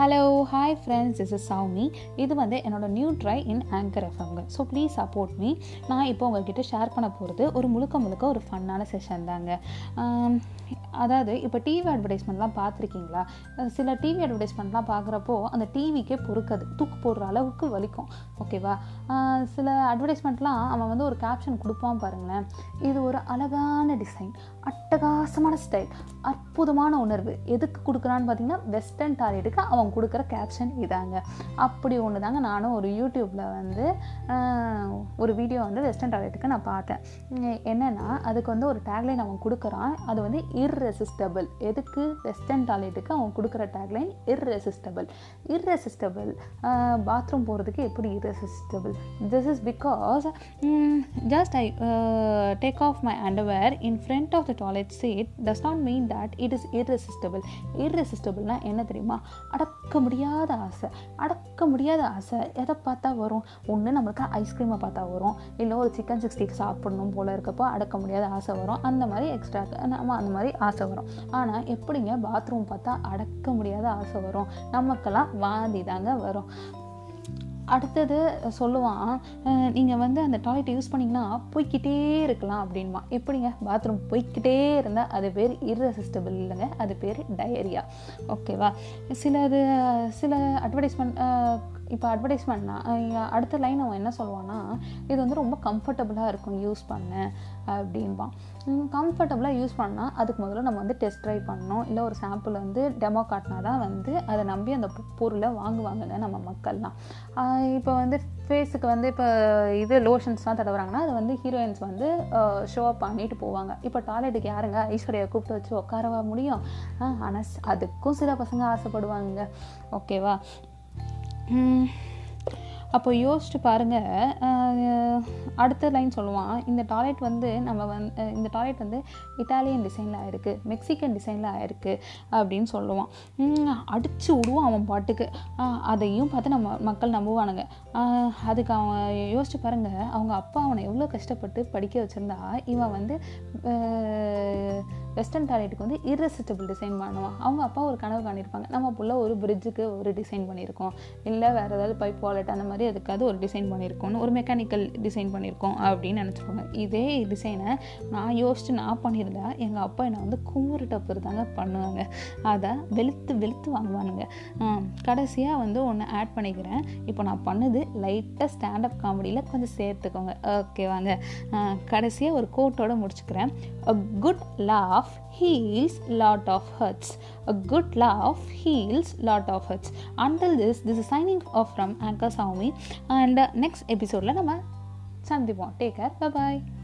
Hello hi friends is is Sowmi இது வந்து என்னோடய நியூ ட்ரை இன் ஆங்கர் எஃப்எம்ங்க ஸோ ப்ளீஸ் சப்போர்ட் மீ நான் இப்போ உங்ககிட்ட ஷேர் பண்ண போகிறது ஒரு முழுக்க முழுக்க ஒரு ஃபன்னான செஷன் தாங்க. அதாவது இப்போ டிவி அட்வர்டைஸ்மெண்ட்லாம் பார்த்துருக்கீங்களா? சில டிவி அட்வர்டைஸ்மெண்ட்லாம் பார்க்குறப்போ அந்த டிவிக்கே பொறுக்காது. தூக்கு போடுற அளவுக்கு வலிக்கும். ஓகேவா சில அட்வர்டைஸ்மெண்ட்லாம் அவன் வந்து ஒரு கேப்ஷன் கொடுப்பான் பாருங்களேன். இது ஒரு அழகான டிசைன் அட்டகாசமான ஸ்டைல் அற்புதமான உணர்வு. எதுக்கு கொடுக்குறான்னு பார்த்தீங்கன்னா வெஸ்டர்ன் டாய்லெட்டுக்கு அவன் கொடுக்குற கேப்ஷன் இதாங்க. அப்படி ஒன்று தாங்க நானும் ஒரு யூடியூப்பில் வந்து ஒரு வீடியோ வந்து வெஸ்டர்ன் டாய்லெட்டுக்கு நான் பார்த்தேன். என்னென்னா அதுக்கு வந்து ஒரு டேக்லைன் அவன் கொடுக்குறான். அது வந்து இர்ரெசிஸ்டபிள் எதுக்கு? வெஸ்டர்ன் டாய்லெட்டுக்கு அவன் கொடுக்குற டேக்லைன் இர்ரெசிஸ்டபிள் இர்ரெசிஸ்டபிள் பாத்ரூம் போகிறதுக்கு எப்படி irresistible this is because just I take off my underwear in front of the toilet seat does not mean that it is irresistible இர்ரெசிஸ்டபிள்னால் என்ன தெரியுமா? அட அடக்க முடியாத ஆசை. அடக்க முடியாத ஆசை. எதை பார்த்தா வரும்? ஒன்று நம்மளுக்கு ஐஸ்கிரீமை பார்த்தா வரும். இல்லை ஒரு சிக்கன் சிக்ஸ்டி சாப்பிடணும் போல் இருக்கப்போ அடக்க முடியாத ஆசை வரும். அந்த மாதிரி எக்ஸ்ட்ரா நம்ம அந்த மாதிரி ஆசை வரும். ஆனால் எப்படிங்க பாத்ரூம் பார்த்தா அடக்க முடியாத ஆசை வரும்? நமக்கெல்லாம் வாந்தி தாங்க வரும். அடுத்தது சொல்லுவான் நீங்கள் வந்து அந்த டாய்லெட் யூஸ் பண்ணிங்கன்னா போய்க்கிட்டே இருக்கலாம் அப்படின்மா எப்படிங்க? பாத்ரூம் போய்க்கிட்டே இருந்தால் அது பேர் இர்ரெசிஸ்டபிள் இல்லைங்க அது பேர் டயரியா ஓகேவா சிலது சில அட்வர்டைஸ்மெண்ட் இப்போ அட்வர்டைஸ்மெண்ட்னா அடுத்த லைன் அவன் என்ன சொல்லுவான்னா இது வந்து ரொம்ப கம்ஃபர்டபுளாக இருக்கும் யூஸ் பண்ண அப்படின்பான் கம்ஃபர்டபுளாக யூஸ் பண்ணால் அதுக்கு முதல்ல நம்ம வந்து டெஸ்ட் ட்ரை பண்ணணும். இல்லை ஒரு சாம்பிள் வந்து டெமோ காட்டினா தான் வந்து அதை நம்பி அந்த பொருளை வாங்குவாங்கங்க நம்ம மக்கள்லாம். இப்போ வந்து ஃபேஸுக்கு வந்து இப்போ இது லோஷன்ஸ்லாம் தடவுறாங்கன்னா அது வந்து ஹீரோயின்ஸ் வந்து ஷோ அப் பண்ணிட்டு போவாங்க. இப்போ டாய்லெட்டுக்கு யாருங்க ஐஸ்வர்யா கூப்பிட்டு வச்சு உட்காரவா முடியும்? ஆனால் அதுக்கும் சில பசங்க ஆசைப்படுவாங்க. ஓகேவா? அப்போ யோசிச்சு பாருங்கள் அடுத்த லைன் சொல்லுவான் இந்த டாய்லெட் வந்து நம்ம வந்து இந்த டாய்லெட் வந்து இட்டாலியன் டிசைனில் ஆயிருக்கு மெக்சிகன் டிசைனில் ஆயிருக்கு அப்படின்னு சொல்லுவான். அடித்து விடுவான் அவன் பாட்டுக்கு. அதையும் பார்த்து நம்ம மக்கள் நம்புவானுங்க. அதுக்கு அவன் யோசிச்சு பாருங்கள் அவங்க அப்பா அவனை எவ்வளோ கஷ்டப்பட்டு படிக்க வச்சுருந்தா இவன் வந்து வெஸ்டர்ன் டாய்லெட்டுக்கு வந்து irresistible டிசைன் பண்ணுவான் அவங்க அப்பா ஒரு கனவு காணியிருப்பாங்க நம்ம புள்ள ஒரு பிரிட்ஜுக்கு ஒரு டிசைன் பண்ணியிருக்கோம் இல்லை வேறு ஏதாவது பைப் வாலெட் அந்த மாதிரி அதுக்காவது ஒரு டிசைன் பண்ணியிருக்கோம்னு ஒரு மெக்கானிக்கல் டிசைன் பண்ணியிருக்கோம் அப்படின்னு நினச்சிருப்பாங்க. இதே டிசைனை நான் யோசிச்சு நான் பண்ணியிருந்தா எங்கள் அப்பா என்னை வந்து குமுறு டப்பர் தாங்க பண்ணுவாங்க. அதை வெளுத்து வெளுத்து வாங்குவானுங்க. கடைசியாக வந்து ஒன்று ஆட் பண்ணிக்கிறேன். இப்போ நான் பண்ணது லைட்டாக ஸ்டாண்டப் காமெடியில் கொஞ்சம் சேர்த்துக்கோங்க. ஓகே வாங்க. கடைசியாக ஒரு கோட்டோட முடிச்சுக்கிறேன். Good laugh laugh heals lot of hurts a good laugh heals lot of hurts until this this is signing off from anchor sawmi and uh, next episodeல நம்ம சந்திப்போம் டேக் கேர் bye